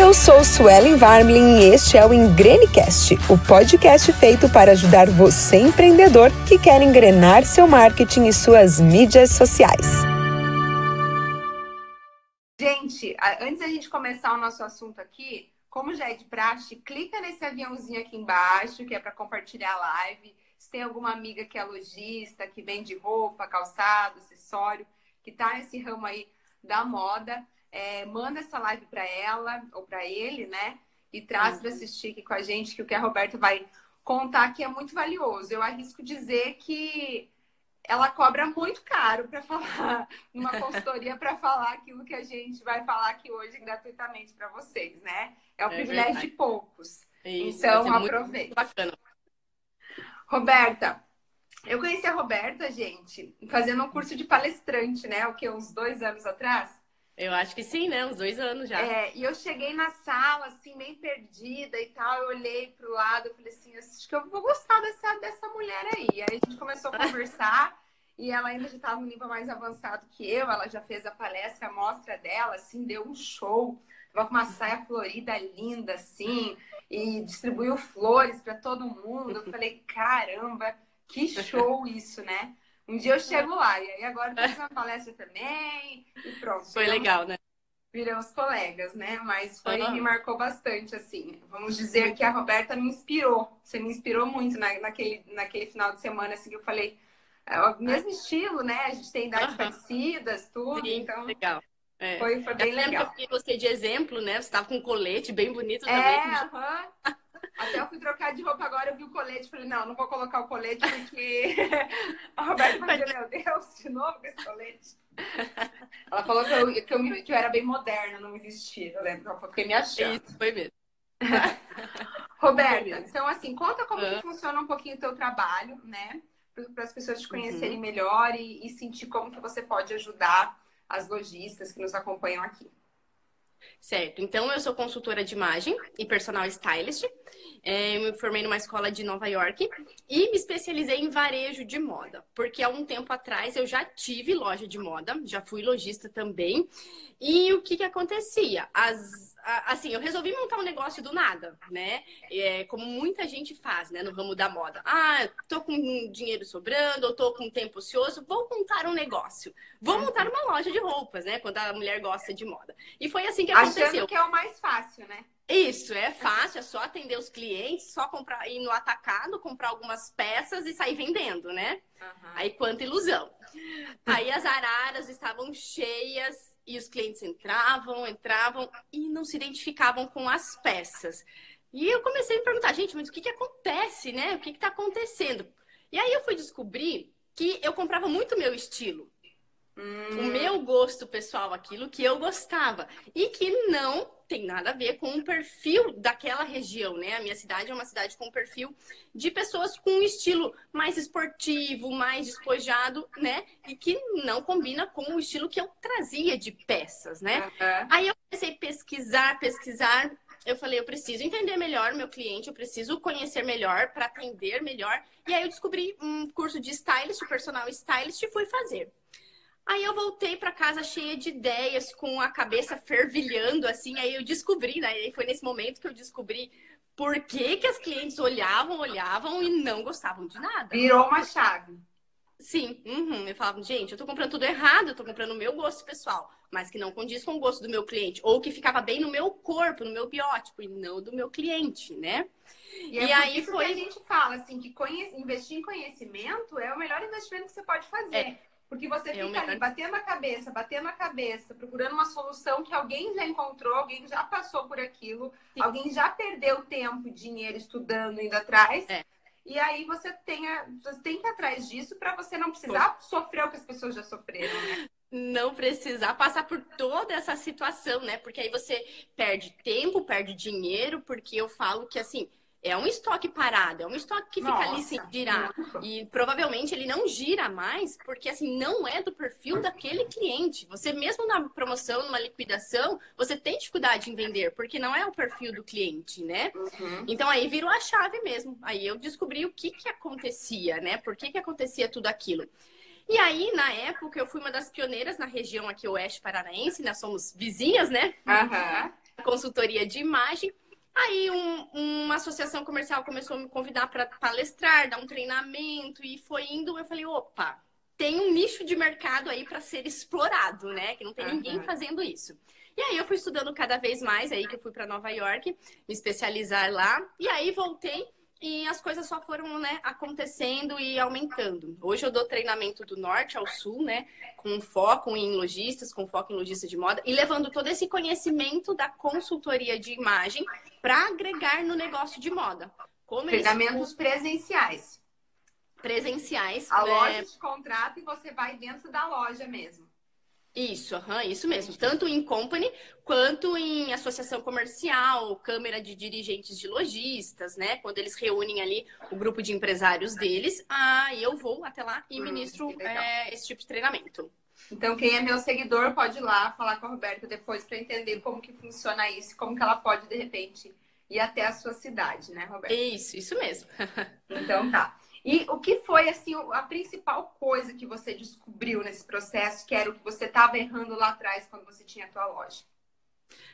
Eu sou Suelen Varmlin e este é o Engrenecast, o podcast feito para ajudar você empreendedor que quer engrenar seu marketing e suas mídias sociais. Gente, antes da gente começar o nosso assunto aqui, como já é de praxe, clica nesse aviãozinho aqui embaixo, que é para compartilhar a live. Se tem alguma amiga que é lojista, que vende roupa, calçado, acessório, que está nesse ramo aí da moda, é, manda essa live para ela ou para ele, né? E traz uhum. para assistir aqui com a gente, que o que a Roberta vai contar que é muito valioso. Eu arrisco dizer que ela cobra muito caro para falar, numa consultoria para falar aquilo que a gente vai falar aqui hoje gratuitamente para vocês, né? É o é privilégio verdade. de poucos. Isso, então, aproveita. Bacana. Roberta, eu conheci a Roberta, gente, fazendo um curso de palestrante, né? O que, uns dois anos atrás? Eu acho que sim, né? Uns dois anos já. É, e eu cheguei na sala, assim, meio perdida e tal. Eu olhei pro lado, eu falei assim, acho que eu vou gostar dessa, dessa mulher aí. Aí a gente começou a conversar e ela ainda já estava no nível mais avançado que eu. Ela já fez a palestra, a mostra dela, assim, deu um show. Tava com uma saia florida linda, assim, e distribuiu flores para todo mundo. Eu falei, caramba, que show isso, né? Um dia eu chego lá, e aí agora eu fiz uma palestra também, e pronto. Foi viramos, legal, né? Viramos colegas, né? Mas foi, uhum. me marcou bastante, assim. Vamos dizer que a Roberta me inspirou. Você me inspirou muito na, naquele, naquele final de semana, assim, que eu falei. É o mesmo estilo, né? A gente tem idades uhum. parecidas, tudo. Sim, então, legal. É. Foi, foi bem legal. Eu você de exemplo, né? Você estava com um colete bem bonito é, também. É, uhum. Até eu fui trocar de roupa agora, eu vi o colete, falei, não, não vou colocar o colete porque a Roberta dizer, meu Deus, de novo esse colete. Ela falou que eu, que eu, que eu era bem moderna no me vestir, eu lembro, eu fiquei me achando. Isso, foi mesmo. Roberta, então assim, conta como que funciona um pouquinho o teu trabalho, né? Para as pessoas te conhecerem uhum. melhor e, e sentir como que você pode ajudar as lojistas que nos acompanham aqui. Certo. Então, eu sou consultora de imagem e personal stylist. É, eu me formei numa escola de Nova York e me especializei em varejo de moda, porque há um tempo atrás eu já tive loja de moda, já fui lojista também. E o que que acontecia? As, assim, eu resolvi montar um negócio do nada, né? É, como muita gente faz, né, no ramo da moda. Ah, tô com dinheiro sobrando, ou tô com tempo ocioso, vou montar um negócio. Vou montar uma loja de roupas, né? Quando a mulher gosta de moda. E foi assim que aconteceu. Achando que é o mais fácil, né? Isso, é fácil, é só atender os clientes, só comprar, ir no atacado, comprar algumas peças e sair vendendo, né? Uhum. Aí quanta ilusão. Aí as araras estavam cheias e os clientes entravam, entravam e não se identificavam com as peças. E eu comecei a me perguntar, gente, mas o que, que acontece, né? O que está acontecendo? E aí eu fui descobrir que eu comprava muito meu estilo. Hum. O meu gosto pessoal, aquilo que eu gostava. E que não tem nada a ver com o perfil daquela região, né? A minha cidade é uma cidade com perfil de pessoas com um estilo mais esportivo, mais despojado, né? E que não combina com o estilo que eu trazia de peças, né? Uhum. Aí eu comecei a pesquisar, pesquisar. Eu falei, eu preciso entender melhor o meu cliente, eu preciso conhecer melhor para atender melhor. E aí eu descobri um curso de stylist, personal stylist, e fui fazer. Aí eu voltei para casa cheia de ideias, com a cabeça fervilhando, assim. Aí eu descobri, né? E foi nesse momento que eu descobri por que, que as clientes olhavam, olhavam e não gostavam de nada. Virou uma chave. Sim, uhum. eu falava, gente, eu tô comprando tudo errado, eu tô comprando o meu gosto pessoal, mas que não condiz com o gosto do meu cliente, ou que ficava bem no meu corpo, no meu biótipo, e não do meu cliente, né? E, é e aí foi. Que a gente fala assim que investir em conhecimento é o melhor investimento que você pode fazer. É. Porque você fica é ali batendo a cabeça, batendo a cabeça, procurando uma solução que alguém já encontrou, alguém já passou por aquilo, Sim. alguém já perdeu tempo, dinheiro estudando, indo atrás. É. E aí você tem, a, você tem que ir atrás disso para você não precisar Pô. sofrer o que as pessoas já sofreram, né? Não precisar passar por toda essa situação, né? Porque aí você perde tempo, perde dinheiro, porque eu falo que assim, é um estoque parado, é um estoque que fica Nossa, ali sem girar. E provavelmente ele não gira mais, porque assim, não é do perfil daquele cliente. Você mesmo na promoção, numa liquidação, você tem dificuldade em vender, porque não é o perfil do cliente, né? Uhum. Então aí virou a chave mesmo. Aí eu descobri o que que acontecia, né? Por que que acontecia tudo aquilo. E aí, na época, eu fui uma das pioneiras na região aqui oeste paranaense, nós somos vizinhas, né? Uhum. consultoria de imagem. Aí um, uma associação comercial começou a me convidar para palestrar, dar um treinamento e foi indo. Eu falei, opa, tem um nicho de mercado aí para ser explorado, né? Que não tem uhum. ninguém fazendo isso. E aí eu fui estudando cada vez mais, aí que eu fui para Nova York, me especializar lá. E aí voltei e as coisas só foram né, acontecendo e aumentando. Hoje eu dou treinamento do norte ao sul, né? Com foco em lojistas, com foco em lojistas de moda, e levando todo esse conhecimento da consultoria de imagem para agregar no negócio de moda. Como Treinamentos eles... presenciais. Presenciais. A né? loja te contrata e você vai dentro da loja mesmo. Isso, uhum, isso mesmo. Tanto em company quanto em associação comercial, câmara de dirigentes de lojistas, né? Quando eles reúnem ali o grupo de empresários deles, aí eu vou até lá e hum, ministro é, esse tipo de treinamento. Então, quem é meu seguidor pode ir lá falar com a Roberta depois para entender como que funciona isso, como que ela pode, de repente, ir até a sua cidade, né, Roberta? Isso, isso mesmo. então tá. E o que foi assim a principal coisa que você descobriu nesse processo, que era o que você estava errando lá atrás quando você tinha a tua loja?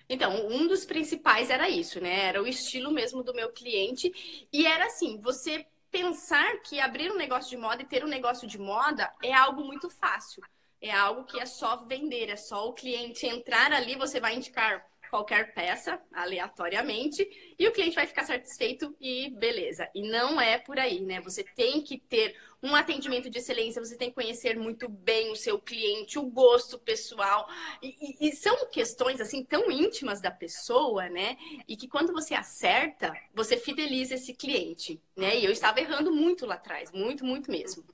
Então, um dos principais era isso, né? Era o estilo mesmo do meu cliente. E era assim, você pensar que abrir um negócio de moda e ter um negócio de moda é algo muito fácil. É algo que é só vender, é só o cliente entrar ali, você vai indicar qualquer peça aleatoriamente e o cliente vai ficar satisfeito e beleza. E não é por aí, né? Você tem que ter um atendimento de excelência, você tem que conhecer muito bem o seu cliente, o gosto pessoal. E, e, e, são questões, assim, tão íntimas da pessoa, né? E que quando você acerta, você fideliza esse cliente, né? E eu estava errando muito lá atrás, muito, muito mesmo.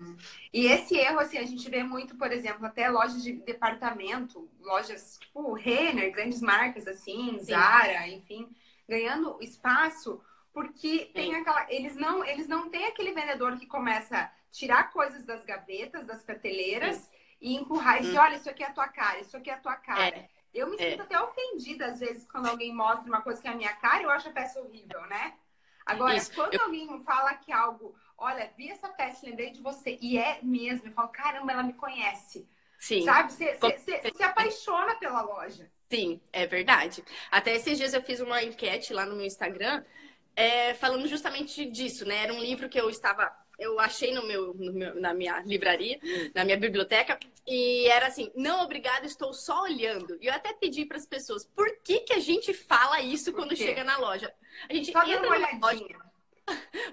E esse erro, assim, a gente vê muito, por exemplo, até lojas de departamento, lojas tipo Renner, grandes marcas assim, Sim. Zara, enfim, ganhando espaço porque tem aquela eles não eles não têm aquele vendedor que começa tirar coisas das gavetas, das prateleiras Sim. e empurrar e dizer, hum. olha, isso aqui é a tua cara, isso aqui é a tua cara. É. Eu me é. sinto até ofendida, às vezes, quando alguém mostra uma coisa que é a minha cara, eu acho a peça horrível, né? Agora, isso. quando eu... alguém fala que algo, olha, vi essa peça, lembrei de você, e é mesmo, eu falo, caramba, ela me conhece. Sim. Sabe? Você se apaixona pela loja. Sim, é verdade. Até esses dias eu fiz uma enquete lá no meu Instagram, é, falando justamente disso, né? Era um livro que eu estava eu achei no meu, no meu, na minha livraria, na minha biblioteca, e era assim: não, obrigado, estou só olhando. E eu até pedi para as pessoas: por que, que a gente fala isso quando chega na loja? A gente só entra na loja,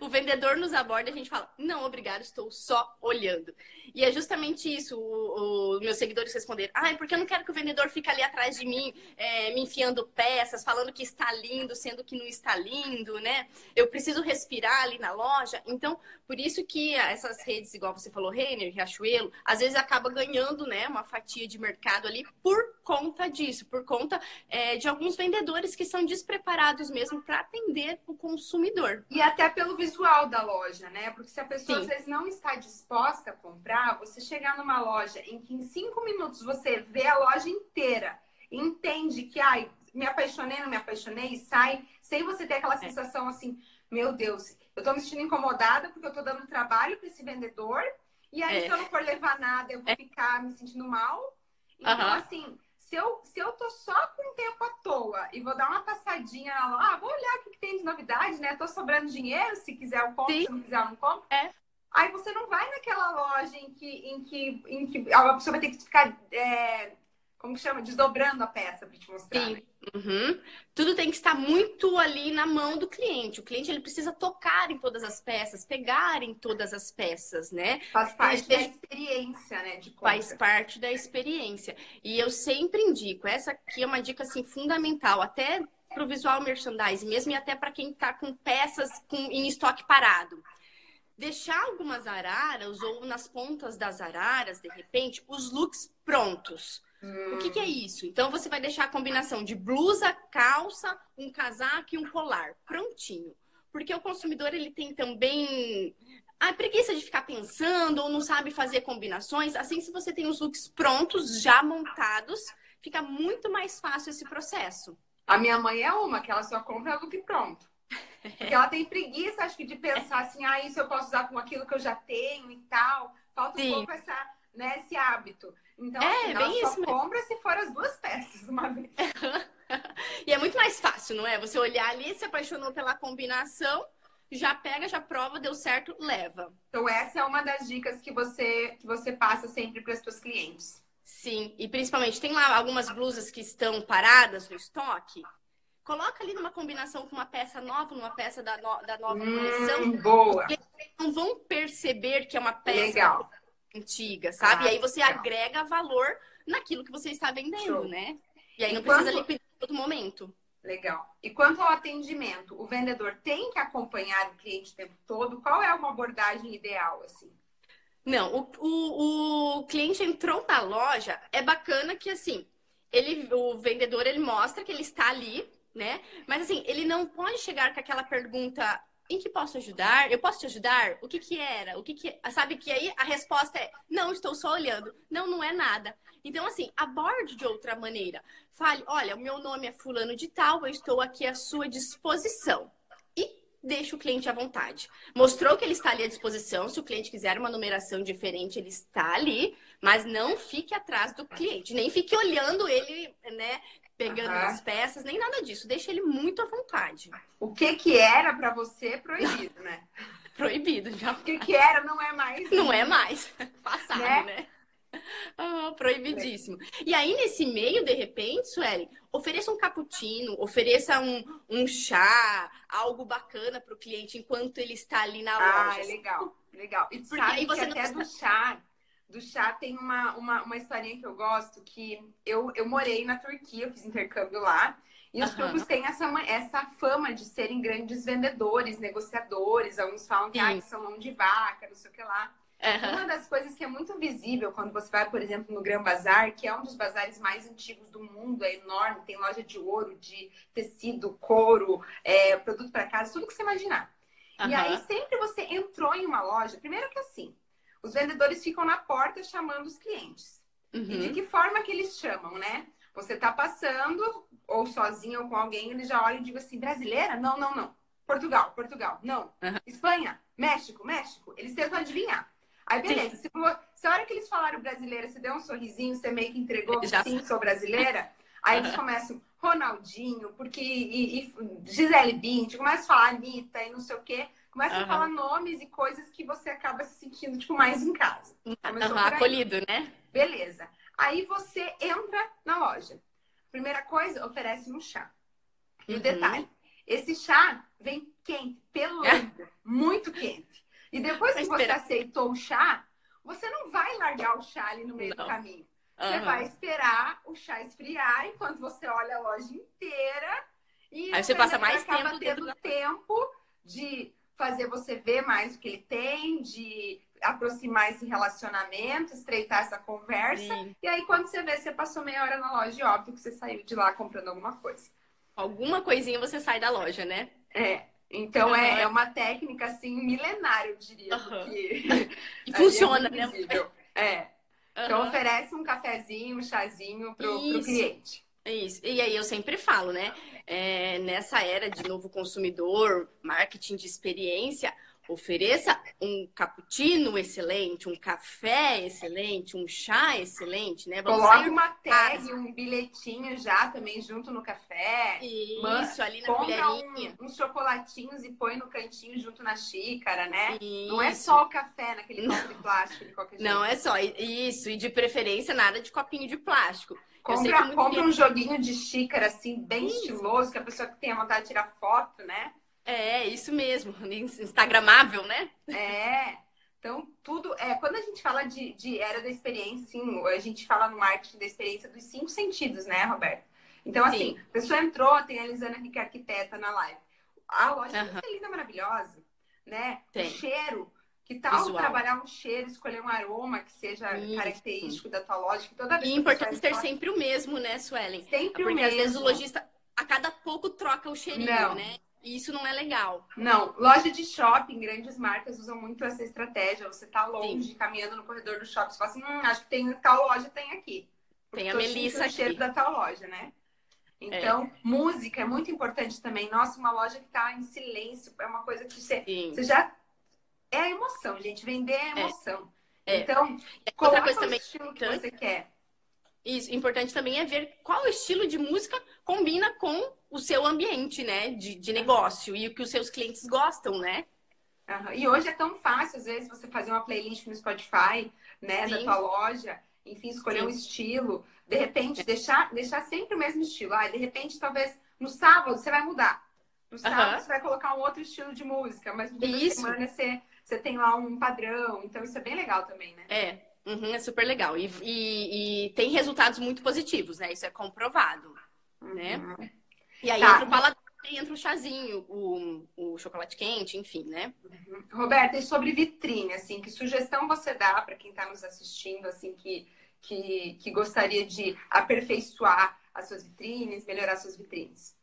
o vendedor nos aborda e a gente fala: não, obrigado, estou só olhando. E é justamente isso, os meus seguidores responderam: ah, é porque eu não quero que o vendedor fique ali atrás de mim, é, me enfiando peças, falando que está lindo, sendo que não está lindo, né? Eu preciso respirar ali na loja. Então, por isso que essas redes, igual você falou, Renner, Riachuelo, às vezes acaba ganhando, né, uma fatia de mercado ali por conta disso, por conta é, de alguns vendedores que são despreparados mesmo para atender o consumidor. E até pelo visual da loja, né? Porque se a pessoa Sim. às vezes não está disposta a comprar, você chegar numa loja em que em cinco minutos você vê a loja inteira, entende que, ai, me apaixonei, não me apaixonei, e sai, sem você ter aquela é. sensação assim, meu Deus, eu tô me sentindo incomodada porque eu tô dando trabalho para esse vendedor, e aí é. se eu não for levar nada, eu vou é. ficar me sentindo mal. Então, assim, se eu, se eu tô só com tempo à toa e vou dar uma passadinha lá, ah, vou olhar o que, que tem de novidade, né? Tô sobrando dinheiro, se quiser eu compro, Sim. se não quiser eu não compro. É. Aí você não vai naquela loja em que, em que, em que a pessoa vai ter que ficar é, como que chama? Desdobrando a peça para te mostrar. Sim. Né? Uhum. Tudo tem que estar muito ali na mão do cliente. O cliente ele precisa tocar em todas as peças, pegar em todas as peças, né? Faz parte da experiência, né? De compra. Faz parte da experiência. E eu sempre indico, essa aqui é uma dica assim fundamental, até para o visual merchandising mesmo e até para quem está com peças com, em estoque parado deixar algumas araras ou nas pontas das araras, de repente, os looks prontos. Hum. O que, que, é isso? Então você vai deixar a combinação de blusa, calça, um casaco e um colar. Prontinho. Porque o consumidor ele tem também a preguiça de ficar pensando ou não sabe fazer combinações. Assim, se você tem os looks prontos, já montados, fica muito mais fácil esse processo. A minha mãe é uma, que ela só compra look pronto. Porque ela tem preguiça, acho que, de pensar assim, ah, isso eu posso usar com aquilo que eu já tenho e tal. Falta Sim. um pouco essa, né, esse hábito. Então, é, assim, bem ela isso só mesmo. compra se for as duas peças uma vez. e é muito mais fácil, não é? Você olhar ali, se apaixonou pela combinação, já pega, já prova, deu certo, leva. Então essa é uma das dicas que você que você passa sempre para os seus clientes. Sim, e principalmente tem lá algumas blusas que estão paradas no estoque. Coloca ali numa combinação com uma peça nova, numa peça da, no, da nova hum, coleção. Boa. Eles não vão perceber que é uma peça Legal. antiga, sabe? Ah, e aí você legal. agrega valor naquilo que você está vendendo, Show. né? E aí não Enquanto... precisa liquidar em todo momento. Legal. E quanto ao atendimento, o vendedor tem que acompanhar o cliente o tempo todo? Qual é uma abordagem ideal, assim? Não, o, o, o cliente entrou na loja, é bacana que, assim, ele, o vendedor, ele mostra que ele está ali, né? Mas, assim, ele não pode chegar com aquela pergunta, em que posso ajudar? Eu posso te ajudar? O que que era? O que que... Sabe que aí a resposta é, não, estou só olhando. Não, não é nada. Então, assim, aborde de outra maneira. Fale, olha, o meu nome é fulano de tal, eu estou aqui à sua disposição. E deixe o cliente à vontade. Mostrou que ele está ali à disposição. Se o cliente quiser uma numeração diferente, ele está ali, mas não fique atrás do cliente, nem fique olhando ele, né, pegando uhum. as peças, nem nada disso. Deixe ele muito à vontade. O que que era para você proibido, né? proibido já. O que que era não é mais. Não é mais. Passado, né? né? Ah, proibidíssimo. E aí, nesse meio, de repente, Sueli, ofereça um cappuccino, ofereça um, um chá, algo bacana para o cliente enquanto ele está ali na ah, loja. Ah, legal, legal. E Porque aí você até do chá, do chá tem uma, uma, uma historinha que eu gosto, que eu, eu morei na Turquia, eu fiz intercâmbio lá, e os turcos têm essa, essa fama de serem grandes vendedores, negociadores, alguns falam que, ah, são mão de vaca, não sei o que lá. Uhum. Uma das coisas que é muito visível quando você vai, por exemplo, no Gran Bazar, que é um dos bazares mais antigos do mundo, é enorme, tem loja de ouro, de tecido, couro, é, produto para casa, tudo que você imaginar. Uhum. E aí, sempre você entrou em uma loja, primeiro que assim, os vendedores ficam na porta chamando os clientes. Uhum. E de que forma que eles chamam, né? Você tá passando, ou sozinho ou com alguém, eles já olham e digam assim, brasileira? Não, não, não. Portugal, Portugal. Não. Espanha, México, México. Eles tentam adivinhar. Aí, beleza. Se, se a hora que eles falaram brasileira, você deu um sorrisinho, você meio que entregou que sim, sou brasileira. Aí eles começam, Ronaldinho, porque. E, e Gisele Bint, começa a falar Anitta e não sei o quê. Começa uhum. a falar nomes e coisas que você acaba se sentindo, tipo, mais em casa. Uhum, acolhido, né? Beleza. Aí você entra na loja. Primeira coisa, oferece um chá. E uhum. o detalhe, esse chá vem quente, pelando, muito quente. E depois que você aceitou o chá, você não vai largar o chá ali no meio não. do caminho. Você uhum. vai esperar o chá esfriar enquanto você olha a loja inteira. E Aí você passa mais tempo tendo da... tempo de fazer você ver mais o que ele tem, de aproximar esse relacionamento, estreitar essa conversa. Sim. E aí, quando você vê, você passou meia hora na loja e óbvio que você saiu de lá comprando alguma coisa. Alguma coisinha você sai da loja, né? É. Então é, é, uma técnica assim milenária, eu diria. Uhum. e funciona, né? É. Uhum. Então oferece um cafezinho, um chazinho pro, pro cliente. Isso. E aí eu sempre falo, né? É, nessa era de novo consumidor, marketing de experiência, Ofereça um cappuccino excelente, um café excelente, um chá excelente, né? Vamos Coloque uma tag, um bilhetinho já também junto no café. Isso, ali na colherinha. Um, uns chocolatinhos e põe no cantinho junto na xícara, né? Isso. Não é só o café naquele copo de plástico de qualquer jeito. Não é só isso. E de preferência, nada de copinho de plástico. Compra, compra um joguinho de xícara, assim, bem isso. estiloso, que a pessoa que tem a vontade de tirar foto, né? É, isso mesmo. Instagramável, né? É. Então, tudo. É, quando a gente fala de, de era da experiência, assim, a gente fala no marketing da experiência dos cinco sentidos, né, Roberto? Então, assim, Sim. a pessoa entrou, tem a Elisana aqui que é arquiteta na live. A loja uhum. é linda, maravilhosa, né? Tem. O cheiro. Que tal Visual. trabalhar um cheiro, escolher um aroma que seja Isso. característico da tua loja? Que toda vez e importante ter sempre o mesmo, né, Suelen? Sempre Porque o mesmo. Porque às vezes o lojista, a cada pouco, troca o cheirinho, Não. né? E isso não é legal. Não, loja de shopping, grandes marcas usam muito essa estratégia. Você tá longe, Sim. caminhando no corredor do shopping, você fala assim, hum, acho que tem tal loja, tem aqui. Tem a Melissa aqui. o cheiro da tal loja, né? Então, é. música é muito importante também. Nossa, uma loja que tá em silêncio é uma coisa que você, você já... É emoção, gente. Vender é, é. emoção. É. Então, qual é o estilo que você quer. Isso, importante também é ver qual estilo de música combina com o seu ambiente, né, de, de negócio e o que os seus clientes gostam, né? Uhum. E hoje é tão fácil, às vezes, você fazer uma playlist no Spotify, né, Sim. da tua loja, enfim, escolher Sim. um estilo, de repente, deixar, deixar sempre o mesmo estilo. Ah, de repente, talvez no sábado você vai mudar. No sábado uhum. você vai colocar um outro estilo de música, mas no dia isso. da semana você, você tem lá um padrão. Então, isso é bem legal também, né? É, uhum, é super legal. E, e, e, tem resultados muito positivos, né? Isso é comprovado, uhum. né? E aí tá. entra o paladar, entra o chazinho, o, o chocolate quente, enfim, né? Uhum. Roberta, e sobre vitrine, assim, que sugestão você dá para quem está nos assistindo, assim, que, que, que gostaria de aperfeiçoar as suas vitrines, melhorar suas vitrines?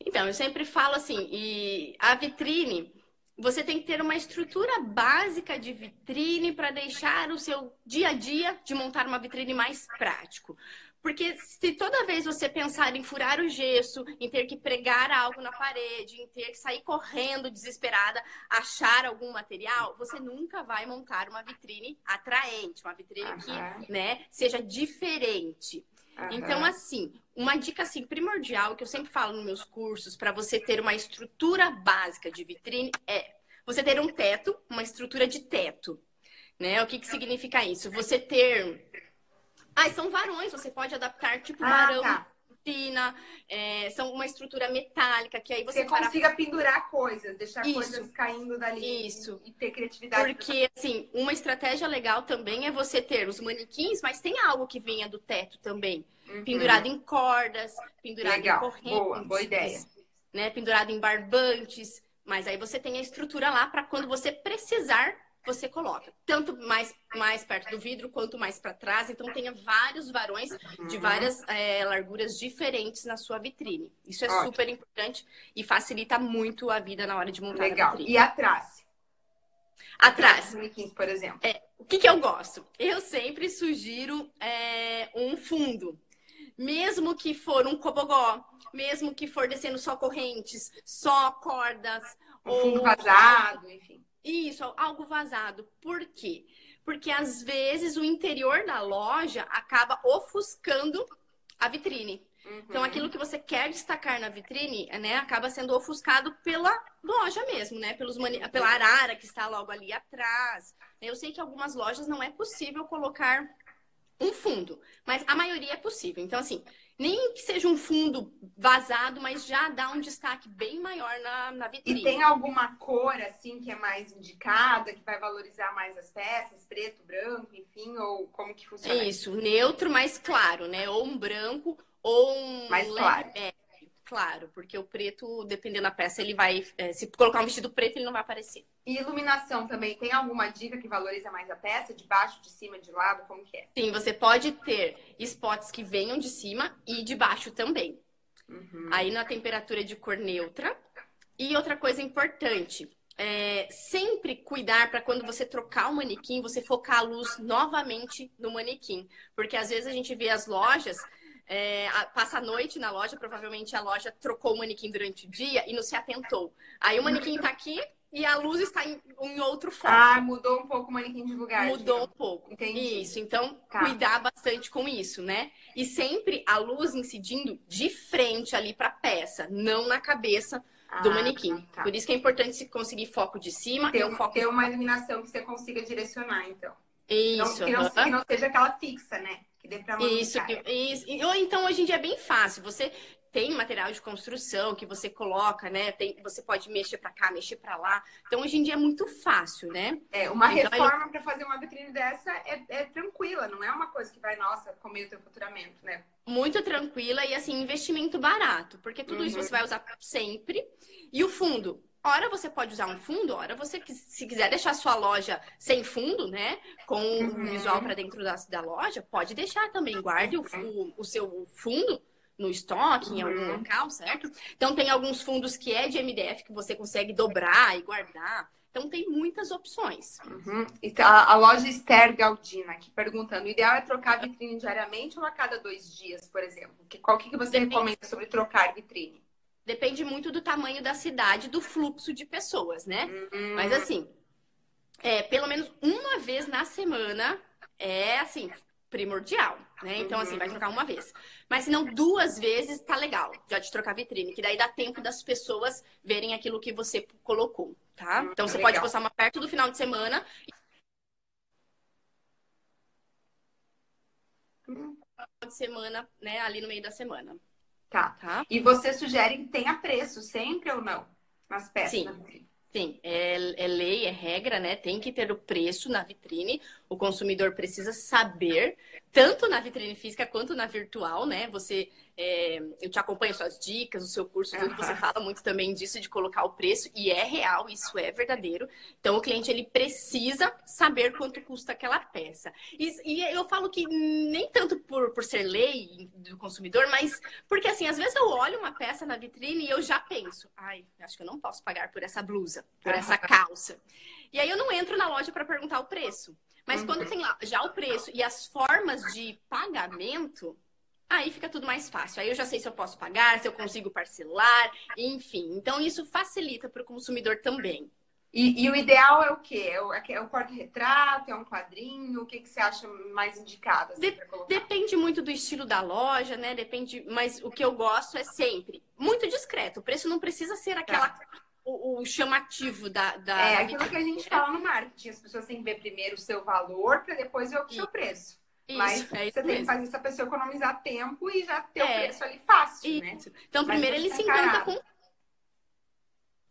Então, eu sempre falo assim, e a vitrine, você tem que ter uma estrutura básica de vitrine para deixar o seu dia a dia de montar uma vitrine mais prático. Porque se toda vez você pensar em furar o gesso, em ter que pregar algo na parede, em ter que sair correndo desesperada, achar algum material, você nunca vai montar uma vitrine atraente, uma vitrine uhum. que, né, seja diferente. Uhum. Então, assim, uma dica assim primordial que eu sempre falo nos meus cursos para você ter uma estrutura básica de vitrine é você ter um teto, uma estrutura de teto. Né? O que, que significa isso? Você ter. Ah, são varões, você pode adaptar tipo ah, varão. Tá. Pina, é, são uma estrutura metálica que aí você, você consiga pendurar coisas, deixar Isso. coisas caindo dali Isso. e ter criatividade. Porque assim, uma estratégia legal também é você ter os manequins, mas tem algo que venha do teto também. Uhum. Pendurado em cordas, pendurado Legal. em correntes. Boa, boa ideia. Né? Pendurado em barbantes. Mas aí você tem a estrutura lá para quando você precisar, você coloca. Tanto mais, mais perto do vidro quanto mais para trás. Então tenha vários varões uhum. de várias é, larguras diferentes na sua vitrine. Isso é Ótimo. super importante e facilita muito a vida na hora de montar Legal. a vitrine. E atrás? Atrás. Manequins, por exemplo. É, o que, que eu gosto? Eu sempre sugiro é, um fundo mesmo que for um cobogó, mesmo que for descendo só correntes, só cordas. Um ou... fundo vazado, enfim. Isso, algo vazado. Por quê? Porque às vezes o interior da loja acaba ofuscando a vitrine. Uhum. Então, aquilo que você quer destacar na vitrine, né, acaba sendo ofuscado pela loja mesmo, né? Pelos mani... Pela arara que está logo ali atrás. Eu sei que algumas lojas não é possível colocar um fundo, mas a maioria é possível. Então, assim, nem que seja um fundo vazado, mas já dá um destaque bem maior na, na vitrine. E tem alguma cor, assim, que é mais indicada, que vai valorizar mais as peças? Preto, branco, enfim, ou como que funciona? Isso, neutro, mais claro, né? Ou um branco, ou um... Mais claro. É, claro, porque o preto, dependendo da peça, ele vai. É, se colocar um vestido preto, ele não vai aparecer. E iluminação também, tem alguma dica que valoriza mais a peça? De baixo, de cima, de lado? Como que é? Sim, você pode ter spots que venham de cima e de baixo também. Uhum. Aí na temperatura de cor neutra. E outra coisa importante, é, sempre cuidar para quando você trocar o manequim, você focar a luz novamente no manequim. Porque às vezes a gente vê as lojas é, passa a noite na loja, provavelmente a loja trocou o manequim durante o dia e não se atentou. Aí o manequim está aqui e a luz está em, em, outro foco. Ah, mudou um pouco o manequim de lugar. Mudou um pouco. Entendi. Isso, então tá. cuidar bastante com isso, né? E sempre a luz incidindo de frente ali para a peça, não na cabeça do ah, manequim. Tá. Por isso que é importante se conseguir foco de cima ter, um foco... ter uma iluminação que você consiga direcionar, então. Isso. Não, que, não, que não seja aquela fixa, né? Que dê pra isso, isso. Ou então hoje em dia é bem fácil. Você tem material de construção que você coloca, né? Tem, você pode mexer para cá, mexer para lá. Então hoje em dia é muito fácil, né? É, uma então, reforma ele... para fazer uma vitrine dessa é, é, tranquila, não é uma coisa que vai, nossa, comer o teu faturamento, né? Muito tranquila e assim, investimento barato, porque tudo uhum. isso você vai usar sempre. E o fundo, Ora você pode usar um fundo, ora você, se quiser deixar sua loja sem fundo, né? Com uhum. o visual para dentro da, da loja, pode deixar também. Guarde o, o, o seu fundo no estoque, em algum uhum. local, certo? Então tem alguns fundos que é de MDF que você consegue dobrar e guardar. Então tem muitas opções. Uhum. A, a, loja Esther Galdina aqui perguntando: o ideal é trocar vitrine diariamente ou a cada dois dias, por exemplo? Que, qual que, que você Depende. recomenda sobre trocar vitrine? Depende muito do tamanho da cidade, do fluxo de pessoas, né? Uhum. Mas assim, é, pelo menos uma vez na semana é assim, primordial, né? Então, assim, vai trocar uma vez. Mas se não duas vezes, tá legal. Já de trocar vitrine, que daí dá tempo das pessoas verem aquilo que você colocou, tá? Então, você legal. pode postar uma perto do final de semana. de semana, né, ali no meio da semana. Tá. tá. E você sugere que tenha preço sempre ou não? Nas peças? Sim. Sim, é, é, lei, é regra, né? Tem que ter o preço na vitrine. O consumidor precisa saber, tanto na vitrine física quanto na virtual, né? Você é, eu te acompanho suas dicas, o seu curso, tudo, uhum. você fala muito também disso de colocar o preço, e é real, isso é verdadeiro. Então, o cliente ele precisa saber quanto custa aquela peça. E, e eu falo que nem tanto por, por ser lei do consumidor, mas porque assim, às vezes eu olho uma peça na vitrine e eu já penso, ai, acho que eu não posso pagar por essa blusa, por uhum. essa calça. E aí eu não entro na loja para perguntar o preço. Mas uhum. quando tem lá já o preço e as formas de pagamento, Aí fica tudo mais fácil. Aí eu já sei se eu posso pagar, se eu consigo parcelar, enfim. Então isso facilita para o consumidor também. E, e, o ideal é o quê? É o, é o porta-retrato? É um quadrinho? O que, que você acha mais indicado? Assim, De, depende muito do estilo da loja, né? Depende, mas o que eu gosto é sempre muito discreto. O preço não precisa ser aquela. Tá. O, o, chamativo da, da. É aquilo que a gente fala no marketing. As pessoas têm que ver primeiro o seu valor para depois ver o seu preço. Isso, Mas é você tem mesmo. que fazer essa pessoa economizar tempo e já ter é, o preço ali fácil, né? isso. né? Então, primeiro ele se encanta com.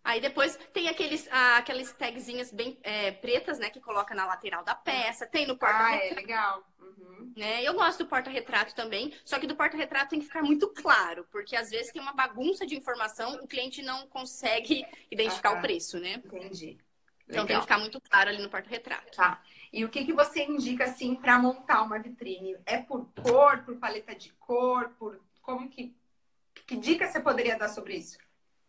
Aí depois tem aqueles, ah, aquelas tagzinhas bem é, pretas, né? Que coloca na lateral da peça. Tem no porta Ah, é legal. Uhum. Né? Eu gosto do porta-retrato também, só que do porta-retrato tem que ficar muito claro, porque às vezes tem uma bagunça de informação, o cliente não consegue identificar o preço, né? Entendi. Então tem que ficar muito claro ali no porta-retrato. Tá. E o que, que você indica, assim, para montar uma vitrine? É por cor, por paleta de cor, por... Como que... Que dica você poderia dar sobre isso?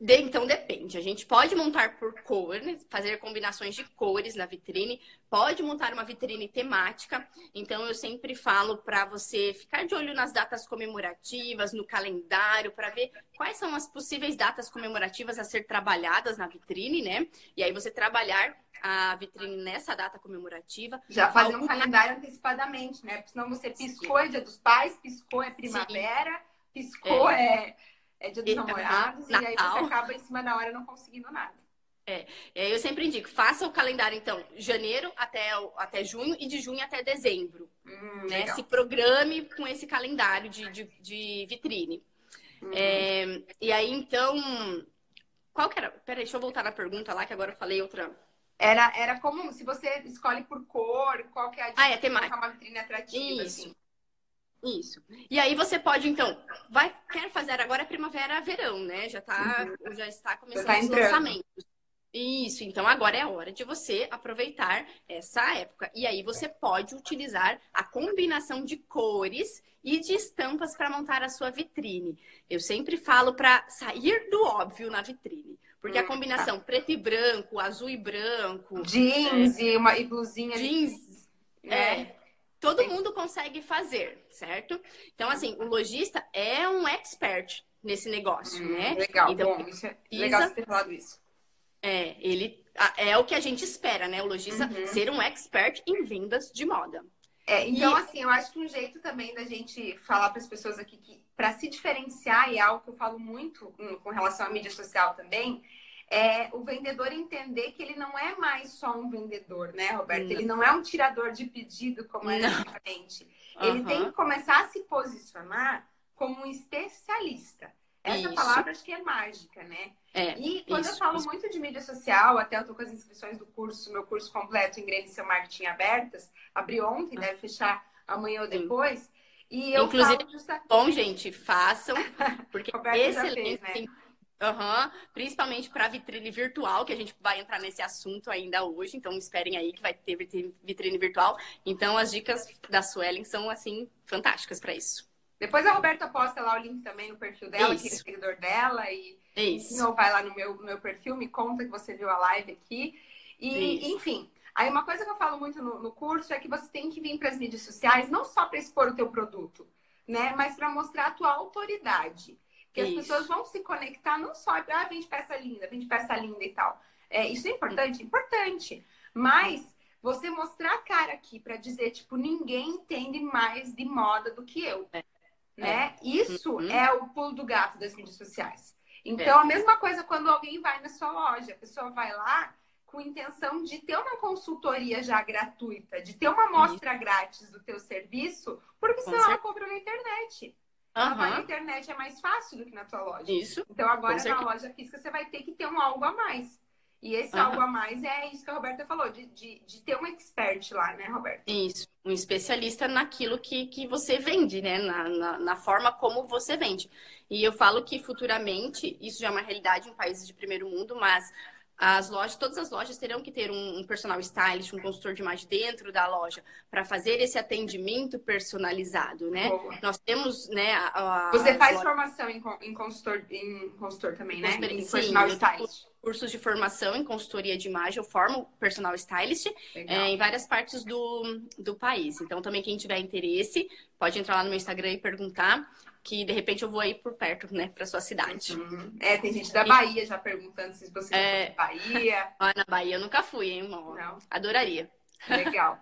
De, então depende. A gente pode montar por cor, fazer combinações de cores na vitrine, pode montar uma vitrine temática. Então eu sempre falo para você ficar de olho nas datas comemorativas, no calendário, para ver quais são as possíveis datas comemorativas a ser trabalhadas na vitrine, né? E aí você trabalhar a vitrine nessa data comemorativa. Já fazer um calendário antecipadamente, né? Porque senão você piscou é Dia dos Pais, piscou é primavera, Sim. piscou é... é é dia dos namorados, Natal. e aí você acaba em cima da hora não conseguindo nada. É, eu sempre indico, faça o calendário, então, janeiro até, até junho e de junho até dezembro. Hum, né? Se programe com esse calendário de, de, de vitrine. Uhum. É, e aí, então, qual que era? Peraí, deixa eu voltar na pergunta lá, que agora eu falei outra. Era, era como se você escolhe por cor, qual que é a ah, é, temática. uma vitrine atrativa. Isso. Assim. Isso. E aí você pode, então, vai, quer fazer agora primavera, verão, né? Já tá, uhum. já está começando já tá os lançamentos. Isso, então agora é a hora de você aproveitar essa época. E aí você pode utilizar a combinação de cores e de estampas para montar a sua vitrine. Eu sempre falo para sair do óbvio na vitrine. Porque hum, a combinação tá. preto e branco, azul e branco. Jeans é, e uma e blusinha. Jeans. É. é todo mundo consegue fazer, certo? Então, assim, o lojista é um expert nesse negócio, hum, né? Legal, então, bom, isso é legal você ter falado isso. É, ele é o que a gente espera, né? O lojista uhum. ser um expert em vendas de moda. É, então, e... assim, eu acho que um jeito também da gente falar para as pessoas aqui que, para se diferenciar, e é algo que eu falo muito com relação à mídia social também, é o vendedor entender que ele não é mais só um vendedor, né, Roberto? Não. Ele não é um tirador de pedido como era antigamente. Ele uhum. tem que começar a se posicionar como um especialista. Essa isso. palavra acho que é mágica, né? É, e quando isso, eu falo isso. muito de mídia social, até eu tô com as inscrições do curso, meu curso completo Engrene Seu Marketing abertas, abriu ontem, ah. deve fechar amanhã ou depois. E eu Inclusive, justa... bom, gente, façam, porque excelente. Fez, né? Uhum, principalmente para vitrine virtual, que a gente vai entrar nesse assunto ainda hoje. Então, esperem aí que vai ter vitrine virtual. Então, as dicas da Suelen são, assim, fantásticas para isso. Depois a Roberta posta lá o link também no perfil dela, isso. que é seguidor dela. E isso. Não vai lá no meu, no meu perfil, me conta que você viu a live aqui. E, isso. enfim, aí uma coisa que eu falo muito no, no curso é que você tem que vir para as mídias sociais, não só para expor o teu produto, né? Mas para mostrar a tua autoridade. Porque isso. as pessoas vão se conectar não só, ah, vende peça linda, vende peça linda e tal. É, isso é importante? Importante. Mas você mostrar a cara aqui para dizer, tipo, ninguém entende mais de moda do que eu. É. Né? É. Isso uhum. é o pulo do gato das mídias sociais. Então, é. a mesma coisa quando alguém vai na sua loja. A pessoa vai lá com intenção de ter uma consultoria já gratuita, de ter uma amostra grátis do teu serviço, porque senão ela compra na internet. Na internet é mais fácil do que na tua loja. Isso. Então agora na loja física você vai ter que ter um algo a mais. E esse uhum. algo a mais é isso que a Roberta falou, de, de, de, ter um expert lá, né, Roberta? Isso, um especialista naquilo que, que você vende, né? Na, na, na, forma como você vende. E eu falo que futuramente, isso já é uma realidade em países de primeiro mundo, mas as lojas, todas as lojas terão que ter um, um personal stylist, um consultor de imagem dentro da loja para fazer esse atendimento personalizado, né? Boa. Nós temos, né? A, a, Você faz lojas... formação em, em, consultor, em consultor também, né? Em Sim, personal stylist. Cursos de formação em consultoria de imagem, eu formo personal stylist é, em várias partes do, do país. Então, também quem tiver interesse, pode entrar lá no meu Instagram e perguntar que de repente eu vou aí por perto, né, para sua cidade. Uhum. É, tem gente da Bahia já perguntando se você é... Bahia. Ah, na Bahia eu nunca fui, hein, amor? Não. Adoraria. Legal.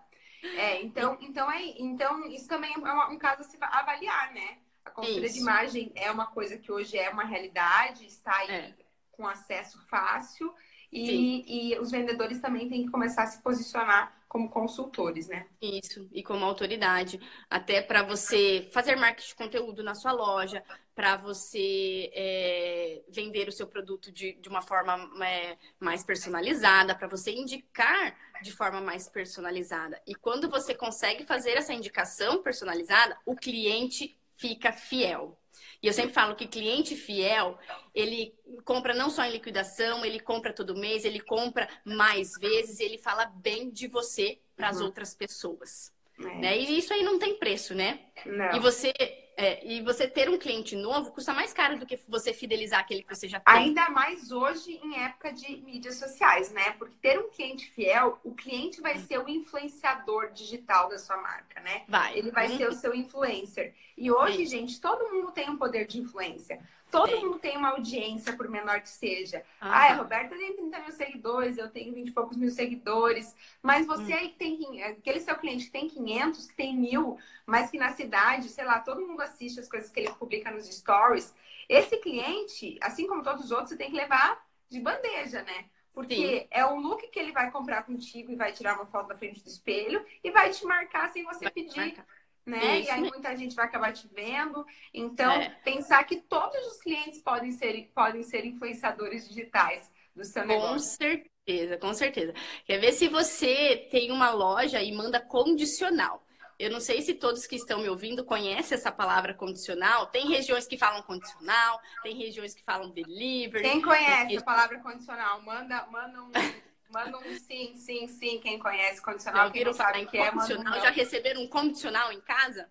É, então, então, é, então isso também é um caso a se avaliar, né? A consultoria de imagem é uma coisa que hoje é uma realidade, está aí é. com acesso fácil e, e, os vendedores também têm que começar a se posicionar como consultores, né? Isso, e como autoridade, até para você fazer marketing de conteúdo na sua loja, para você é, vender o seu produto de, de uma forma é, mais personalizada, para você indicar de forma mais personalizada. E quando você consegue fazer essa indicação personalizada, o cliente fica fiel. E eu sempre falo que cliente fiel, ele compra não só em liquidação, ele compra todo mês, ele compra mais vezes, ele fala bem de você para as uhum. outras pessoas. É. Né? E isso aí não tem preço, né? Não. E você é, e você ter um cliente novo custa mais caro do que você fidelizar aquele que você já tem. Ainda mais hoje em época de mídias sociais, né? Porque ter um cliente fiel, o cliente vai ser o influenciador digital da sua marca, né? Vai. Ele vai uhum. ser o seu influencer. E hoje, gente, todo mundo tem um poder de influência. Todo Sim. mundo tem uma audiência, por menor que seja. Uhum. Ah, a Roberta tem 30 mil seguidores, eu tenho 20 e poucos mil seguidores. Mas você uhum. aí que tem aquele seu cliente que tem 500, que tem mil, mas que na cidade, sei lá, todo mundo assiste as coisas que ele publica nos stories. Esse cliente, assim como todos os outros, você tem que levar de bandeja, né? Porque Sim. é o look que ele vai comprar contigo e vai tirar uma foto da frente do espelho e vai te marcar sem você vai pedir. Marcar né? Isso. E aí muita gente vai acabar te vendo. Então, é. pensar que todos os clientes podem ser, podem ser influenciadores digitais do seu com negócio. Com certeza, com certeza. Quer ver se você tem uma loja e manda condicional. Eu não sei se todos que estão me ouvindo conhecem essa palavra condicional. Tem regiões que falam condicional, tem regiões que falam delivery. Quem conhece a palavra condicional, manda, manda um Manda um sim, sim, sim, quem conhece condicional, quem não sabe o que é, manda um Já receberam um condicional em casa?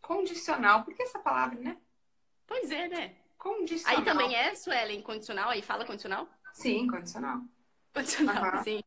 Condicional, por que essa palavra, né? Pois é, né? Condicional. Aí também é, Suelen, condicional? Aí fala condicional? Sim, condicional. Condicional, uhum. sim.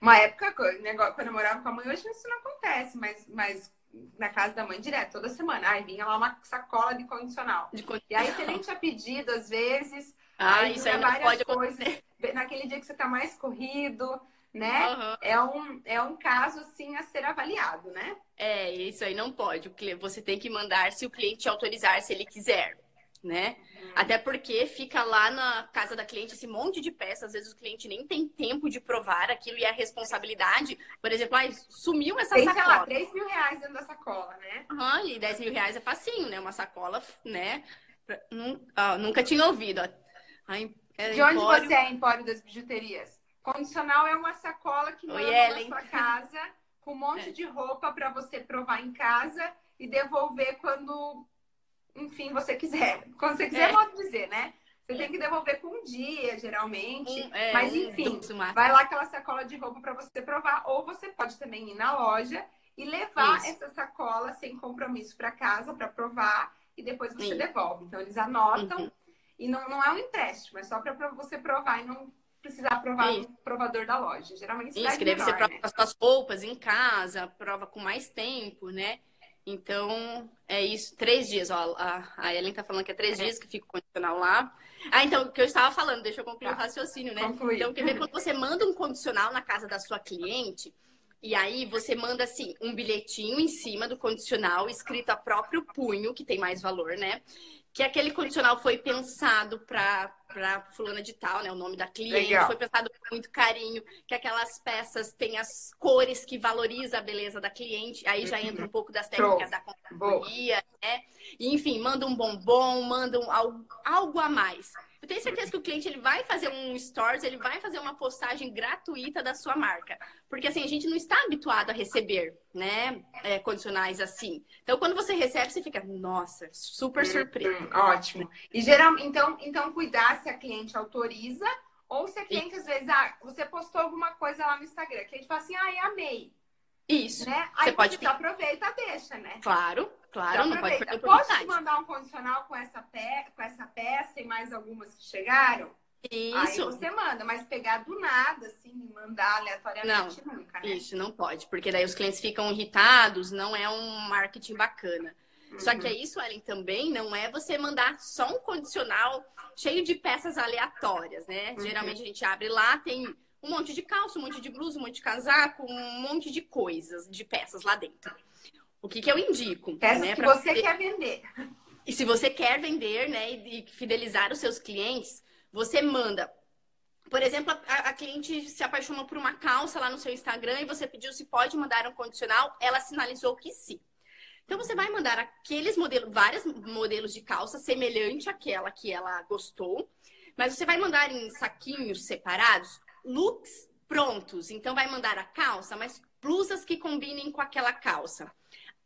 Uma época, quando eu morava com a mãe, hoje isso não acontece, mas, mas na casa da mãe direto, toda semana. Aí vinha lá uma sacola de condicional. De condicional. E aí você nem tinha pedido, às vezes. Ah, aí isso aí não pode coisas. acontecer naquele dia que você está mais corrido, né? Uhum. É, um, é um caso, assim, a ser avaliado, né? É, isso aí não pode. Você tem que mandar se o cliente autorizar, se ele quiser, né? Uhum. Até porque fica lá na casa da cliente esse monte de peças, às vezes o cliente nem tem tempo de provar aquilo e a responsabilidade, por exemplo, ah, sumiu essa tem, sacola. Sei lá, 3 mil reais dentro da sacola, né? Uhum, e 10 mil reais é facinho, né? Uma sacola, né? Nunca tinha ouvido. Era de onde você é, Empório das Bijuterias? Condicional é uma sacola que manda na sua casa com um monte é. de roupa para você provar em casa e devolver quando, enfim, você quiser. Quando você quiser, é. pode dizer, né? Você é. tem que devolver com um dia, geralmente. Um, é, Mas, enfim, um vai lá aquela sacola de roupa para você provar. Ou você pode também ir na loja e levar Isso. essa sacola sem compromisso para casa para provar e depois você devolve. Então, eles anotam. Uhum e não, não é um empréstimo, é só para você provar e não precisar provar no provador da loja. Geralmente isso, que deve ser prova né? com as suas roupas em casa, prova com mais tempo, né? Então, é isso. Três dias, ó. A, a Ellen tá falando que é três é. dias que fica o condicional lá. Ah, então, o que eu estava falando, deixa eu concluir tá. o raciocínio, né? Concluir. Então, quer ver quando você manda um condicional na casa da sua cliente, e aí você manda assim um bilhetinho em cima do condicional escrito a próprio punho, que tem mais valor, né? Que aquele condicional foi pensado para para fulana de tal, né? O nome da cliente Legal. foi pensado com muito carinho, que aquelas peças têm as cores que valorizam a beleza da cliente. Aí já entra um pouco das técnicas da consultoria, né? E, enfim, manda um bombom, manda um, algo, algo a mais. Eu tenho certeza que o cliente ele vai fazer um stories, ele vai fazer uma postagem gratuita da sua marca. Porque assim, a gente não está habituado a receber, né, é, condicionais assim. Então, quando você recebe, você fica, nossa, super hum, surpresa. Hum, ótimo. E geral, então, então cuidar se a cliente autoriza ou se a cliente, e... às vezes, ah, você postou alguma coisa lá no Instagram, que a gente fala assim, ai, amei. Isso. Né? Aí você pode... aproveita, deixa, né? Claro, claro, não pode perder Posso te mandar um condicional com essa, pe... com essa peça e mais algumas que chegaram? Isso. Aí você manda, mas pegar do nada, assim, mandar aleatoriamente não, nunca, né? Isso, não pode, porque daí os clientes ficam irritados, não é um marketing bacana. Uhum. Só que é isso, Ellen, também não é você mandar só um condicional cheio de peças aleatórias, né? Uhum. Geralmente a gente abre lá, tem um monte de calça, um monte de blusa, um monte de casaco, um monte de coisas, de peças lá dentro. O que, que eu indico? Peças né, que você, você quer vender. E se você quer vender, né, e fidelizar os seus clientes, você manda. Por exemplo, a, a, cliente se apaixonou por uma calça lá no seu Instagram e você pediu se pode mandar um condicional, ela sinalizou que sim. Então você vai mandar aqueles modelos, vários modelos de calça semelhante àquela que ela gostou, mas você vai mandar em saquinhos separados looks prontos. Então, vai mandar a calça, mas blusas que combinem com aquela calça.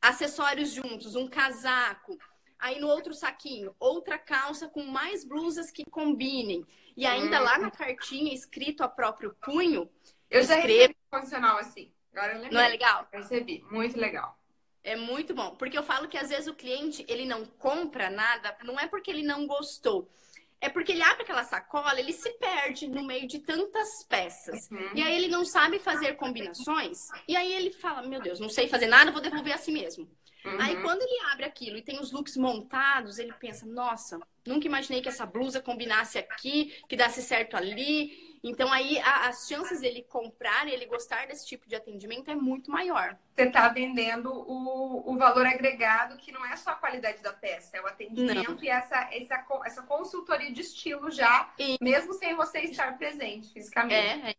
Acessórios juntos, um casaco. Aí no outro saquinho, outra calça com mais blusas que combinem. E ainda hum. lá na cartinha, escrito a próprio punho. Eu já recebi um condicional assim. Agora eu Não é legal? recebi, muito legal. É muito bom, porque eu falo que às vezes o cliente ele não compra nada, não é porque ele não gostou, é porque ele abre aquela sacola, ele se perde no meio de tantas peças. Uhum. E aí ele não sabe fazer combinações. E aí ele fala: Meu Deus, não sei fazer nada, vou devolver assim mesmo. Uhum. Aí quando ele abre aquilo e tem os looks montados, ele pensa: Nossa, nunca imaginei que essa blusa combinasse aqui, que desse certo ali. Então aí a, as chances dele comprar e ele gostar desse tipo de atendimento é muito maior. Você está vendendo o, o valor agregado que não é só a qualidade da peça, é o atendimento não. e essa, essa, essa consultoria de estilo já, e... mesmo sem você estar presente fisicamente. É,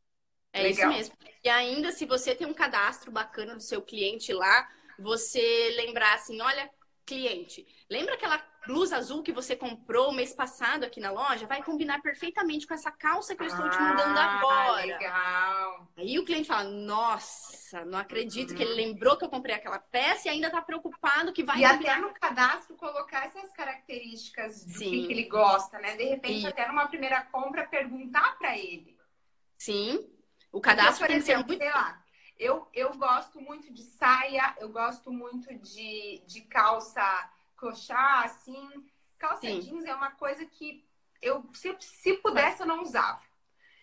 é, é isso mesmo. E ainda se você tem um cadastro bacana do seu cliente lá, você lembrar assim, olha, cliente, lembra aquela blusa azul que você comprou mês passado aqui na loja vai combinar perfeitamente com essa calça que eu estou te mandando ah, agora. Legal. Aí o cliente fala: Nossa, não acredito uhum. que ele lembrou que eu comprei aquela peça e ainda está preocupado que vai. E combinar. até no cadastro colocar essas características de que, que ele gosta, né? De repente, até numa primeira compra, perguntar para ele. Sim. O cadastro então, por exemplo, tem que ser muito. Sei lá, eu, eu gosto muito de saia, eu gosto muito de, de calça crochá, assim. Calça Sim. jeans é uma coisa que eu, se, se pudesse, eu não usava.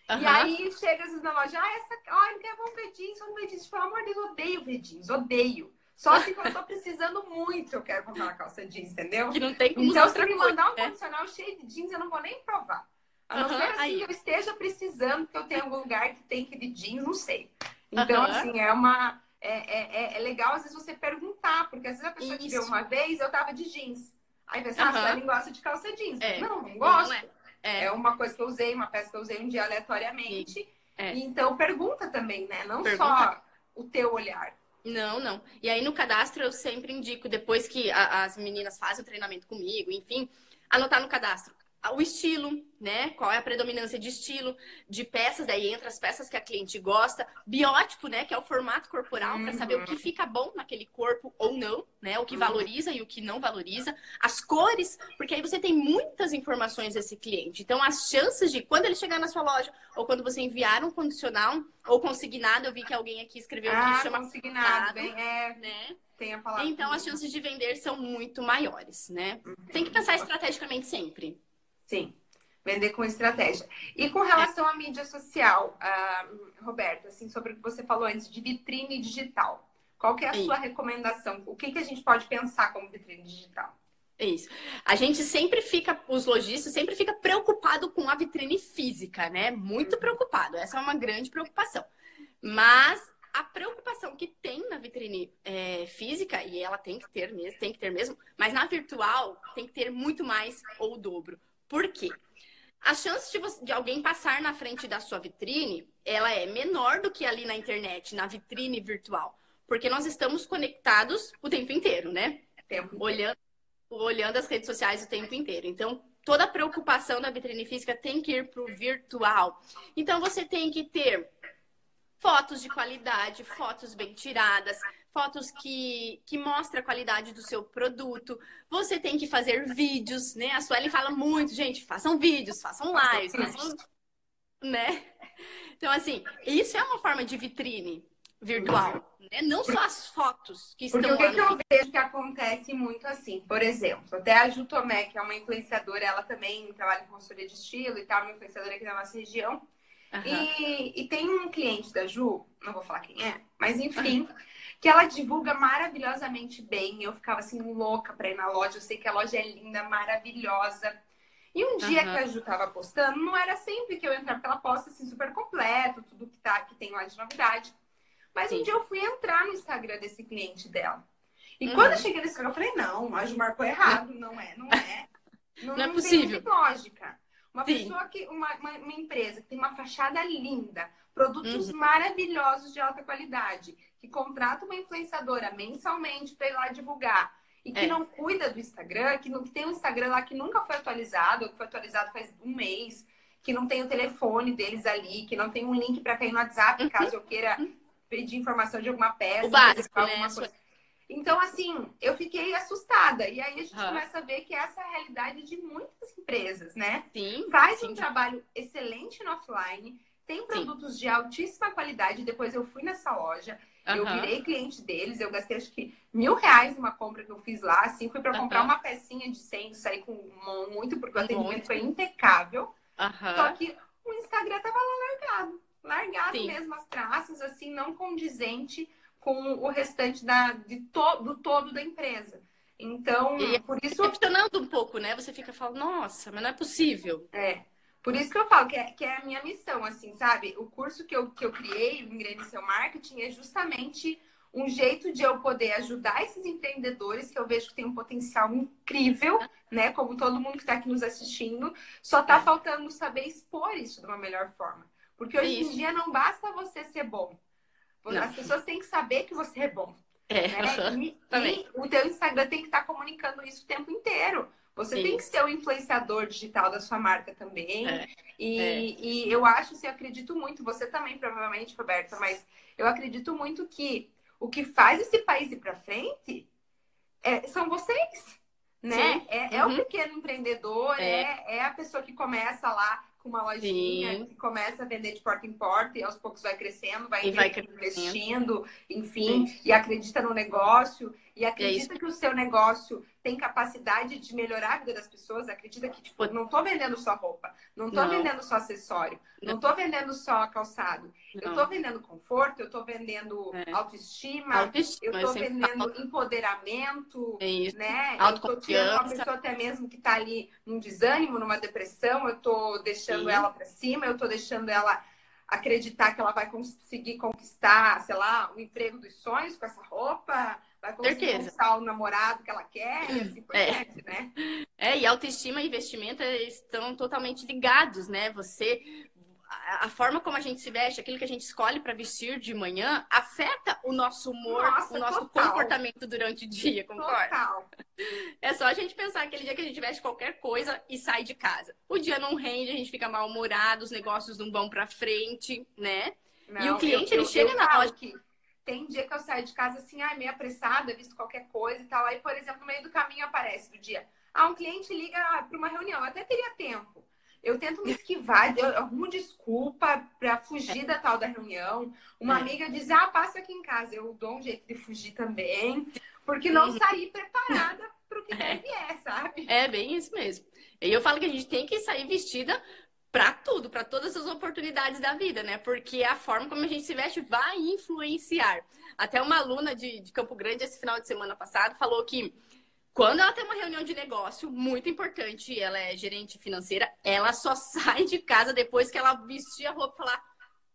Uhum. E aí chega às vezes na loja, ah, essa, ah, não quero vamos ver jeans, vamos ver jeans. Pelo amor de Deus, odeio ver jeans, odeio. Só se eu tô precisando muito, eu quero comprar uma calça jeans, entendeu? Que não tem como Então, se me mandar um né? condicional cheio de jeans, eu não vou nem provar. A não uhum. ser assim aí. que eu esteja precisando, que eu tenha algum lugar que tem que de jeans, não sei. Então, uhum. assim, é uma é, é, é, é, legal, às vezes, você perguntar, porque às vezes a pessoa Isso. te vê uma vez, eu tava de jeans. Aí você, ah, você não gosta de calça jeans. É. Não, não gosto. Não é. é. é. uma coisa que eu usei, uma peça que eu usei um dia aleatoriamente. É. Então, pergunta também, né? Não pergunta. só o teu olhar. Não, não. E aí no cadastro eu sempre indico, depois que a, as meninas fazem o treinamento comigo, enfim, anotar no cadastro o estilo, né? Qual é a predominância de estilo, de peças, daí entra as peças que a cliente gosta, biótipo, né? Que é o formato corporal, uhum. para saber o que uhum. fica bom naquele corpo ou não, né? O que uhum. valoriza e o que não valoriza. As cores, porque aí você tem muitas informações desse cliente. Então, as chances de quando ele chegar na sua loja, ou quando você enviar um condicional, ou consignado, eu vi que alguém aqui escreveu ah, que chama consignado, bem, é, né? Então, as chances de vender são muito maiores, né? Uhum. Tem que pensar estrategicamente sempre. Sim, vender com estratégia. E com relação à mídia social, uh, Roberto, assim, sobre o que você falou antes de vitrine digital. Qual que é a Sim. sua recomendação? O que, que a gente pode pensar como vitrine digital? Isso. A gente sempre fica, os lojistas sempre fica preocupado com a vitrine física, né? Muito uhum. preocupado. Essa é uma grande preocupação. Mas a preocupação que tem na vitrine é, física, e ela tem que ter mesmo, tem que ter mesmo, mas na virtual tem que ter muito mais ou o dobro. Por quê? A chance de, você, de alguém passar na frente da sua vitrine, ela é menor do que ali na internet, na vitrine virtual. Porque nós estamos conectados o tempo inteiro, né? Tempo olhando, olhando as redes sociais o tempo inteiro. Então, toda a preocupação da vitrine física tem que ir para o virtual. Então, você tem que ter fotos de qualidade, fotos bem tiradas, fotos que, que mostram a qualidade do seu produto. Você tem que fazer vídeos, né? A Sueli fala muito, gente, façam vídeos, façam lives, façam, né? Então, assim, isso é uma forma de vitrine virtual, né? Não só as fotos que estão Porque o que, eu vejo que acontece muito assim, por exemplo, até a Ju Tomé, que é uma influenciadora, ela também trabalha com consultoria de estilo e tal, uma influenciadora aqui na nossa região. Uhum. E, e, tem um cliente da Ju, não vou falar quem é, mas enfim, que ela divulga maravilhosamente bem. Eu ficava assim louca pra ir na loja. Eu sei que a loja é linda, maravilhosa. E um dia uhum. que a Ju tava postando, não era sempre que eu entrava, porque ela posta assim super completo, tudo que, tá, que tem lá de novidade. Mas Sim. um dia eu fui entrar no Instagram desse cliente dela. E uhum. quando eu cheguei no Instagram, eu falei, não, a Ju marcou errado, não é, não é. Não, não é possível. Tem lógica. Uma Sim. pessoa que, uma, uma, uma, empresa que tem uma fachada linda, produtos uhum. maravilhosos de alta qualidade, que contrata uma influenciadora mensalmente para ir lá divulgar e que é. não cuida do Instagram, que, não, que tem um Instagram lá que nunca foi atualizado, ou que foi atualizado faz um mês, que não tem o telefone deles ali, que não tem um link para cair no WhatsApp, uhum. caso eu queira pedir informação de alguma peça, o básico, né? alguma coisa. Então, assim, eu fiquei assustada. E aí a gente uhum. começa a ver que essa é a realidade de muitas empresas, né? Sim. Faz sim. um trabalho excelente no offline, tem produtos sim. de altíssima qualidade. Depois eu fui nessa loja, uhum. eu virei cliente deles, eu gastei acho que mil reais numa compra que eu fiz lá, assim, fui para comprar uhum. uma pecinha de 100, saí com muito, porque o atendimento muito. foi impecável. Só que o Instagram tava lá largado. Largado sim. mesmo as traças, assim, não condizente com o restante da, de to, do todo da empresa. Então, e por isso. Questionando um pouco, né? Você fica falando, nossa, mas não é possível. É. Por isso que eu falo que é, que é a minha missão, assim, sabe? O curso que eu, que eu criei, o Engrene Seu Marketing, é justamente um jeito de eu poder ajudar esses empreendedores que eu vejo que tem um potencial incrível, né? Como todo mundo que está aqui nos assistindo, só está é. faltando saber expor isso de uma melhor forma. Porque hoje em dia não basta você ser bom. Não. As pessoas têm que saber que você é bom. É, né? e, e, o teu Instagram tem que estar tá comunicando isso o tempo inteiro. Você tem que ser o influenciador digital da sua marca também. É, e, é. e, eu acho, assim, eu acredito muito, você também, provavelmente, Roberta, mas eu acredito muito que o que faz esse país ir para frente é, são vocês. Né? É, é, uhum. o pequeno empreendedor, é. é. é a pessoa que começa lá com uma lojinha Sim. que começa a vender de porta em porta e aos poucos vai crescendo, vai, vai investindo, enfim, Sim. e acredita no negócio e acredita é que o seu negócio tem capacidade de melhorar a vida das pessoas, acredita que, tipo, não tô vendendo só roupa, não tô não. vendendo só acessório, não, não tô vendendo só calçado. Não. Eu tô vendendo conforto, eu tô vendendo é. autoestima, autoestima, eu tô eu vendendo falo. empoderamento, é né? Eu tô tirando uma pessoa até mesmo que tá ali num desânimo, numa depressão, eu tô deixando Sim. ela para cima, eu tô deixando ela acreditar que ela vai conseguir conquistar, sei lá, o emprego dos sonhos com essa roupa vai conseguir Certeza. conquistar o namorado que ela quer e assim por é. diante, né? É, e autoestima e investimento estão totalmente ligados, né? Você a forma como a gente se veste, aquilo que a gente escolhe para vestir de manhã, afeta o nosso humor, Nossa, o nosso total. comportamento durante o dia, concorda? Total. É só a gente pensar aquele dia que a gente veste qualquer coisa e sai de casa. O dia não rende, a gente fica mal-humorado, os negócios não vão para frente, né? Não, e o cliente, eu, ele eu, chega eu na loja... Que tem dia que eu saio de casa assim, ai, meio apressada, visto qualquer coisa e tal. Aí, por exemplo, no meio do caminho aparece do dia. Ah, um cliente liga para uma reunião, eu até teria tempo. Eu tento me esquivar, eu arrumo desculpa para fugir da tal da reunião. Uma é. amiga diz, ah, passa aqui em casa. Eu dou um jeito de fugir também, porque não sair preparada para o que é. vier, sabe? É bem isso mesmo. E eu falo que a gente tem que sair vestida para tudo, para todas as oportunidades da vida, né? Porque a forma como a gente se veste vai influenciar. Até uma aluna de, de Campo Grande, esse final de semana passado, falou que Quando ela tem uma reunião de negócio muito importante, ela é gerente financeira, ela só sai de casa depois que ela vestir a roupa e falar: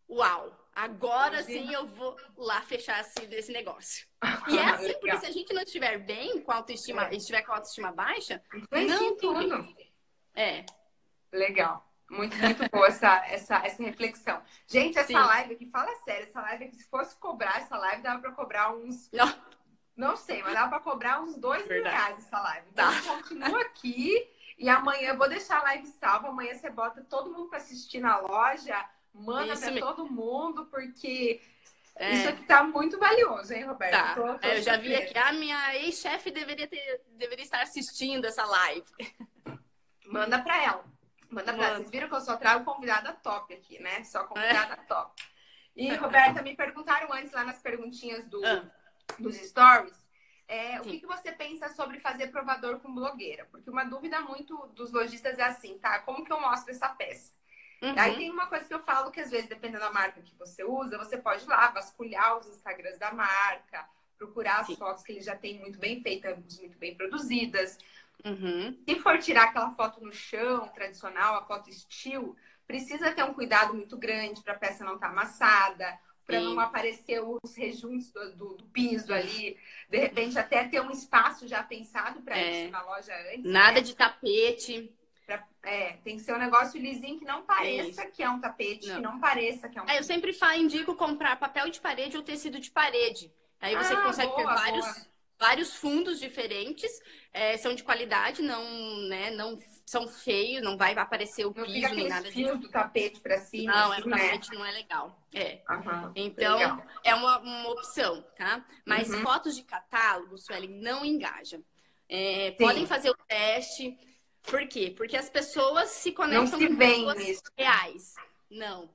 Uau, agora sim eu vou lá fechar esse, esse negócio. E é assim, porque se a gente não estiver bem com a autoestima, é. estiver com a autoestima baixa, não tudo. É. Legal. Muito, muito boa essa, essa, essa reflexão. Gente, essa Sim. live aqui, fala sério, essa live aqui, se fosse cobrar essa live, dava pra cobrar uns. Não, não sei, mas dava pra cobrar uns dois mil reais essa live. Então, tá. continua aqui e amanhã eu vou deixar a live salva. Amanhã você bota todo mundo pra assistir na loja, manda mesmo. todo mundo, porque é. Isso aqui tá muito valioso, hein, Roberto? Tá. Tô, tô eu já vi aqui, a minha ex-chefe deveria, ter, deveria estar assistindo essa live. Manda pra ela. Manda pra. Vocês viram que eu só trago convidada top aqui, né? Só convidada é. top. E, Roberta, me perguntaram antes lá nas perguntinhas do, ah. dos stories. É, o que, que, você pensa sobre fazer provador com blogueira? Porque uma dúvida muito dos lojistas é assim, tá? Como que eu mostro essa peça? Uhum. Aí tem uma coisa que eu falo que às vezes, dependendo da marca que você usa, você pode ir lá vasculhar os Instagrams da marca, procurar as Sim. fotos que ele já tem muito bem feitas, muito bem produzidas. Uhum. Se for tirar aquela foto no chão, tradicional, a foto estilo, precisa ter um cuidado muito grande para a peça não estar tá amassada, para não aparecer os rejuntos do, do, do, piso ali. De repente, até ter um espaço já pensado para é. isso na loja antes. Nada né? de tapete. Pra, é, tem que ser um negócio lisinho que não pareça é que é um tapete, não. que não pareça que é um. É, eu sempre falo, indico comprar papel de parede ou tecido de parede. Aí você ah, consegue boa, ter vários, vários fundos diferentes, é, são de qualidade, não, né, não são feios, não vai aparecer o não piso nem nada disso. do tapete para cima. Não, assim, é, o né? tapete não é legal. É. Uhum, então, legal. é uma, uma opção, tá? Mas uhum. fotos de catálogo, Sueli, não engaja. É, podem fazer o teste por quê? Porque as pessoas se conectam se com pessoas reais. Não.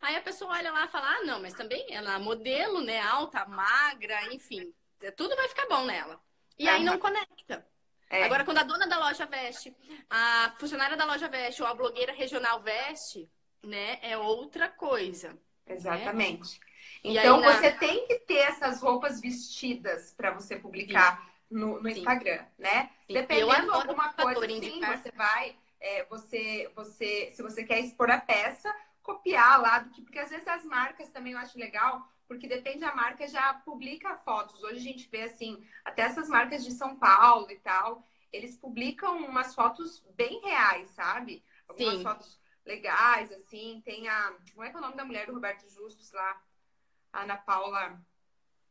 Aí a pessoa olha lá e fala, ah, não, mas também ela é modelo, né? Alta, magra, enfim. Tudo vai ficar bom nela. E aí não conecta. É. Agora, quando a dona da loja veste, a funcionária da loja veste ou a blogueira regional veste, né? É outra coisa. Né? Exatamente. Né? Então, você tem que ter essas roupas vestidas para você publicar. Sim no, no Instagram, né? Sim. Dependendo de alguma coisa, sim, você vai, é, você, você, se você quer expor a peça, copiar lá do que, porque às vezes as marcas também eu acho legal, porque depende da marca já publica fotos. Hoje a gente vê assim, até essas marcas de São Paulo e tal, eles publicam umas fotos bem reais, sabe? Algumas sim. fotos legais, assim. Tem a. Como é que é o nome da mulher do Roberto Justus lá? A Ana Paula.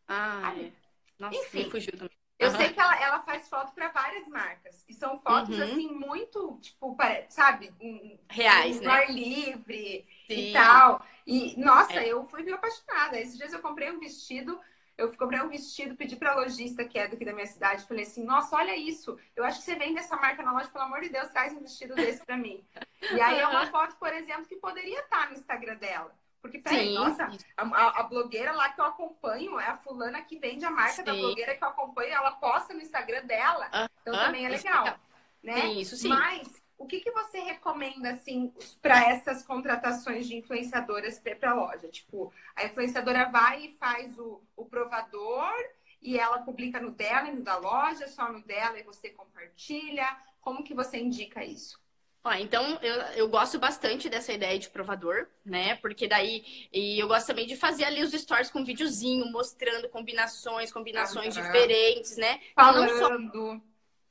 Ah, é. Nossa, Enfim, fugiu também. Eu uhum. sei que ela, ela faz foto para várias marcas. E são fotos, uhum. assim, muito, tipo, sabe? Um, Reais, um né? ar livre Sim. e tal. E, nossa, é. eu fui meio apaixonada. Esses dias eu comprei um vestido. Eu comprei um vestido, pedi pra lojista, que é daqui da minha cidade, falei assim, nossa, olha isso. Eu acho que você vende essa marca na loja, pelo amor de Deus, traz um vestido desse pra mim. E aí é uma foto, por exemplo, que poderia estar no Instagram dela. Porque, peraí, Sim. nossa, a, a, blogueira lá que eu acompanho é a fulana que vende a marca sim. da blogueira que eu acompanho, ela posta no Instagram dela. Uh -huh. Então também é legal. Né? Sim, isso sim. Mas o que, que você recomenda, assim, para essas contratações de influenciadoras para a loja? Tipo, a influenciadora vai e faz o, o provador e ela publica no dela e no da loja, só no dela e você compartilha. Como que você indica isso? Ó, então, eu, eu gosto bastante dessa ideia de provador, né? Porque daí. E eu gosto também de fazer ali os stories com videozinho, mostrando combinações, combinações diferentes, né? Falando. Então, não só...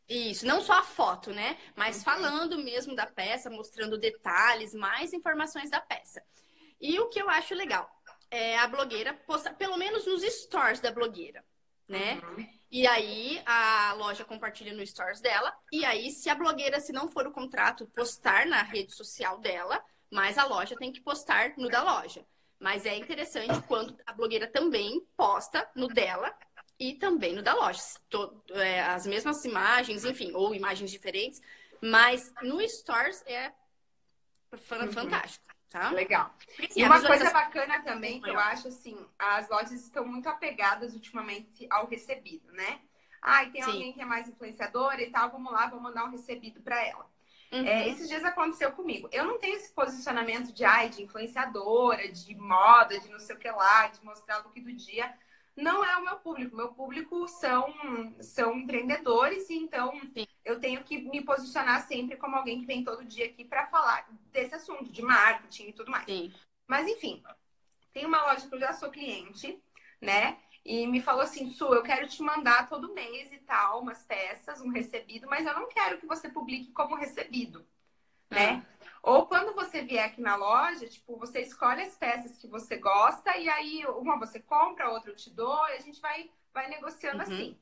Isso, não só a foto, né? Mas uhum. falando mesmo da peça, mostrando detalhes, mais informações da peça. E o que eu acho legal é a blogueira postar, pelo menos nos stories da blogueira, né? Uhum. E aí a loja compartilha no stories dela. E aí, se a blogueira, se não for o contrato, postar na rede social dela, mas a loja tem que postar no da loja. Mas é interessante quando a blogueira também posta no dela e também no da loja. É, as mesmas imagens, enfim, ou imagens diferentes, mas no Stores é uhum. fantástico. Tá? Legal. Assim, e uma coisa bacana também que eu acho assim, as lojas estão muito apegadas ultimamente ao recebido, né? Ah, e tem Sim. alguém que é mais influenciadora e tal, vamos lá, vou mandar um recebido para ela. Uhum. É, esses dias aconteceu comigo. Eu não tenho esse posicionamento de, ai, de influenciadora, de moda, de não sei o que lá, de mostrar o look do dia. Não é o meu público. Meu público são, são empreendedores, e então Sim. eu tenho que me posicionar sempre como alguém que vem todo dia aqui para falar desse assunto, de marketing e tudo mais. Sim. Mas enfim, tem uma loja que eu já sou cliente, né? E me falou assim, Su, eu quero te mandar todo mês e tal, umas peças, um recebido, mas eu não quero que você publique como recebido, né? Ah. Ou quando você vier aqui na loja, tipo, você escolhe as peças que você gosta e aí uma você compra, outra eu te dou e a gente vai, vai negociando uhum. assim.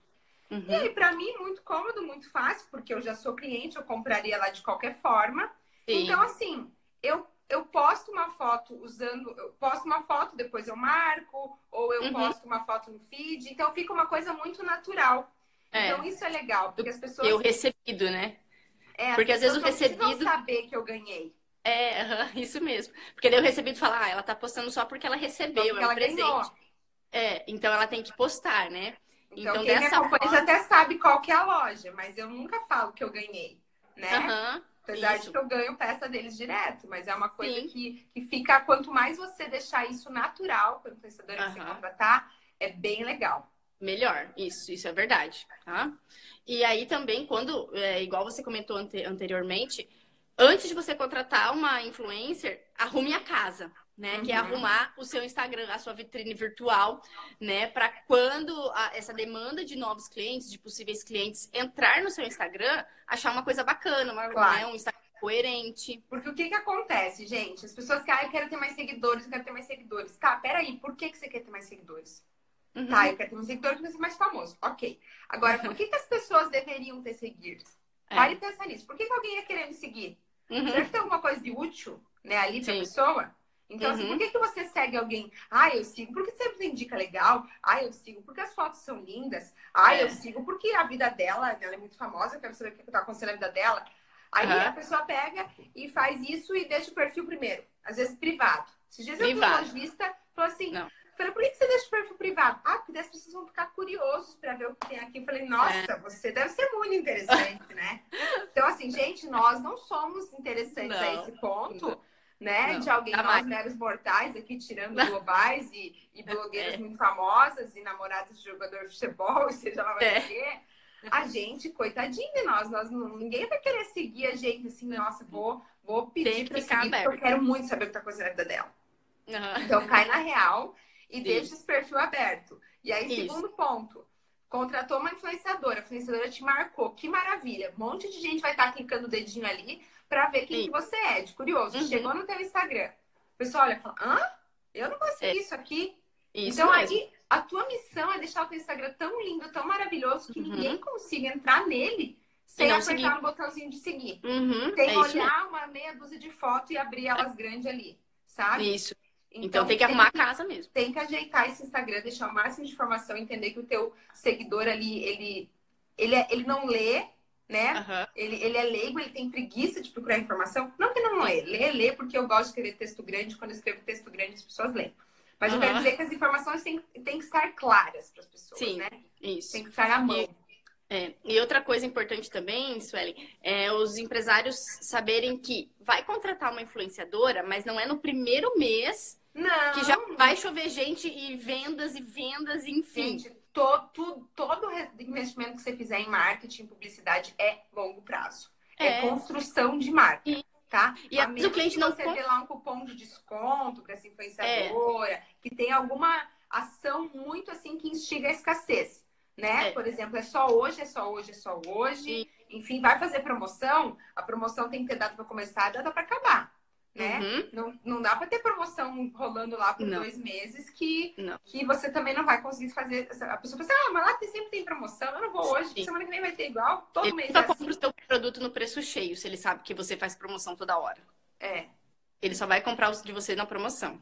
Uhum. E aí, pra mim, muito cômodo, muito fácil, porque eu já sou cliente, eu compraria lá de qualquer forma. Sim. Então, assim, eu, eu posto uma foto usando, eu posto uma foto, depois eu marco, ou eu uhum. posto uma foto no feed, então fica uma coisa muito natural. É. Então, isso é legal, porque as pessoas. Eu recebido, né? É, porque às vezes o recebido. saber que eu ganhei. É, isso mesmo. Porque daí o recebido fala, ah, ela tá postando só porque ela recebeu, porque é um ela presente. Ganhou. É, então ela tem que postar, né? Então, então quem dessa me forma... até sabe qual que é a loja, mas eu nunca falo que eu ganhei, né? Uhum, Apesar isso. de que eu ganho peça deles direto, mas é uma coisa que, que fica, quanto mais você deixar isso natural, quando o influenciador uhum. você contratar, é bem legal. Melhor, isso, isso é verdade, tá? E aí também, quando, é, igual você comentou ante anteriormente, antes de você contratar uma influencer, arrume a casa, né? Uhum. Que é uhum. arrumar o seu Instagram, a sua vitrine virtual, né? Para quando a, essa demanda de novos clientes, de possíveis clientes, entrar no seu Instagram, achar uma coisa bacana, uma, claro. né? um Instagram coerente. Porque o que que acontece, gente? As pessoas que, ah, eu quero ter mais seguidores, eu quero ter mais seguidores. Tá, peraí, por que, que você quer ter mais seguidores? Uhum. Tá, eu quero ter um seguidor que vai ser mais famoso. Ok. Agora, por que, que as pessoas deveriam ter seguidores? É. Pare e pensa nisso. Por que, que alguém ia querer me seguir? Uhum. Será que tem alguma coisa de útil né, ali pra Sim. pessoa? Então, assim, uhum. assim, por que, que você segue alguém? Ah, eu sigo porque sempre tem dica legal. Ah, eu sigo porque as fotos são lindas. Ah, é. eu sigo porque a vida dela, ela é muito famosa, eu quero saber o que está acontecendo na vida dela. Aí uhum. a pessoa pega e faz isso e deixa o perfil primeiro. Às vezes privado. Esses dias eu um lojista falou assim: Não. Falei, por que você deixa o perfil privado? Ah, porque as pessoas vão ficar curiosos para ver o que tem aqui. Eu falei, nossa, é. você deve ser muito interessante, né? Então, assim, gente, nós não somos interessantes não. a esse ponto. Não. Né? Não. De alguém, tá nós meros mortais aqui, tirando globais e, e blogueiras é. muito famosas e namoradas de jogador de futebol, seja lá é. o quê. A gente, coitadinho de nós, nós ninguém vai querer seguir a gente assim, nossa, vou, vou pedir para seguir, aberto. porque eu quero muito saber o que tá acontecendo na vida dela. Uhum. Então, cai na real e Sim. deixa esse perfil aberto. E aí, Isso. segundo ponto, contratou uma influenciadora, a influenciadora te marcou, que maravilha. Um monte de gente vai estar tá clicando o dedinho ali para ver quem que você é, de curioso. Uhum. Chegou no teu Instagram. O pessoal olha e fala, hã? Eu não consegui é. isso aqui. Isso então, mesmo. aí, a tua missão é deixar o teu Instagram tão lindo, tão maravilhoso, que uhum. ninguém consiga entrar nele sem apertar seguir. no botãozinho de seguir. Uhum. Tem que é olhar uma meia dúzia de foto e abrir elas grandes ali, sabe? Isso. Então, então tem que arrumar a casa mesmo. Tem que ajeitar esse Instagram, deixar o máximo de informação, entender que o teu seguidor ali, ele, ele, é, ele não lê, né? Uhum. Ele, ele é leigo, ele tem preguiça de procurar informação. Não que não lê, lê, lê, porque eu gosto de escrever texto grande, quando eu escrevo texto grande as pessoas leem. Mas uhum. eu quero dizer que as informações têm, têm que estar claras para as pessoas, Sim, né? Isso. Tem que estar à mão. E... É, e outra coisa importante também, Sueli, é os empresários saberem que vai contratar uma influenciadora, mas não é no primeiro mês não. Que já vai chover gente e vendas e vendas, enfim. Gente, todo, todo investimento que você fizer em marketing, publicidade é longo prazo. É, é construção de marca. E, tá? E a, o cliente não você ter lá um cupom de desconto para essa influenciadora, é. que tem alguma ação muito assim que instiga a escassez, né? É. Por exemplo, é só hoje, é só hoje, é só hoje. Enfim, vai fazer promoção, a promoção tem que ter data para começar, e data para acabar né? Uhum. Não, não dá para ter promoção rolando lá por não. dois meses que, que você também não vai conseguir fazer. A pessoa fala assim, ah, mas lá sempre tem promoção, eu não vou hoje, semana que vem vai ter igual, todo ele mês. Só é compra assim. o seu produto no preço cheio, se ele sabe que você faz promoção toda hora. É. Ele só vai comprar o de você na promoção.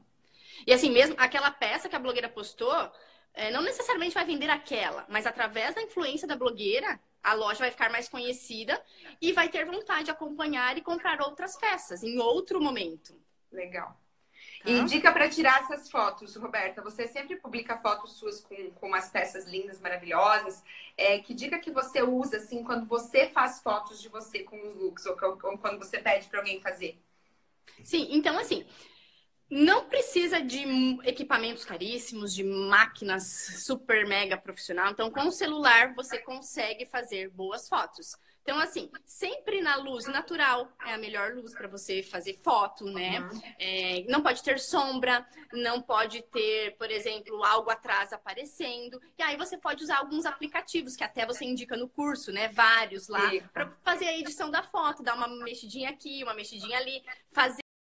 E assim, mesmo aquela peça que a blogueira postou, é, não necessariamente vai vender aquela, mas através da influência da blogueira, a loja vai ficar mais conhecida e vai ter vontade de acompanhar e comprar outras peças em outro momento. Legal. Tá? E dica para tirar essas fotos, Roberta. Você sempre publica fotos suas com, com umas peças lindas, maravilhosas. É, que dica que você usa, assim, quando você faz fotos de você com os looks ou, ou quando você pede para alguém fazer? Sim, então, assim, Não precisa de equipamentos caríssimos, de máquinas super mega profissional. Então, com o celular você consegue fazer boas fotos. Então, assim, sempre na luz natural é a melhor luz para você fazer foto, né? Uhum. É, não pode ter sombra, não pode ter, por exemplo, algo atrás aparecendo. E aí você pode usar alguns aplicativos que até você indica no curso, né? Vários lá, para fazer a edição da foto, dar uma mexidinha aqui, uma mexidinha ali, fazer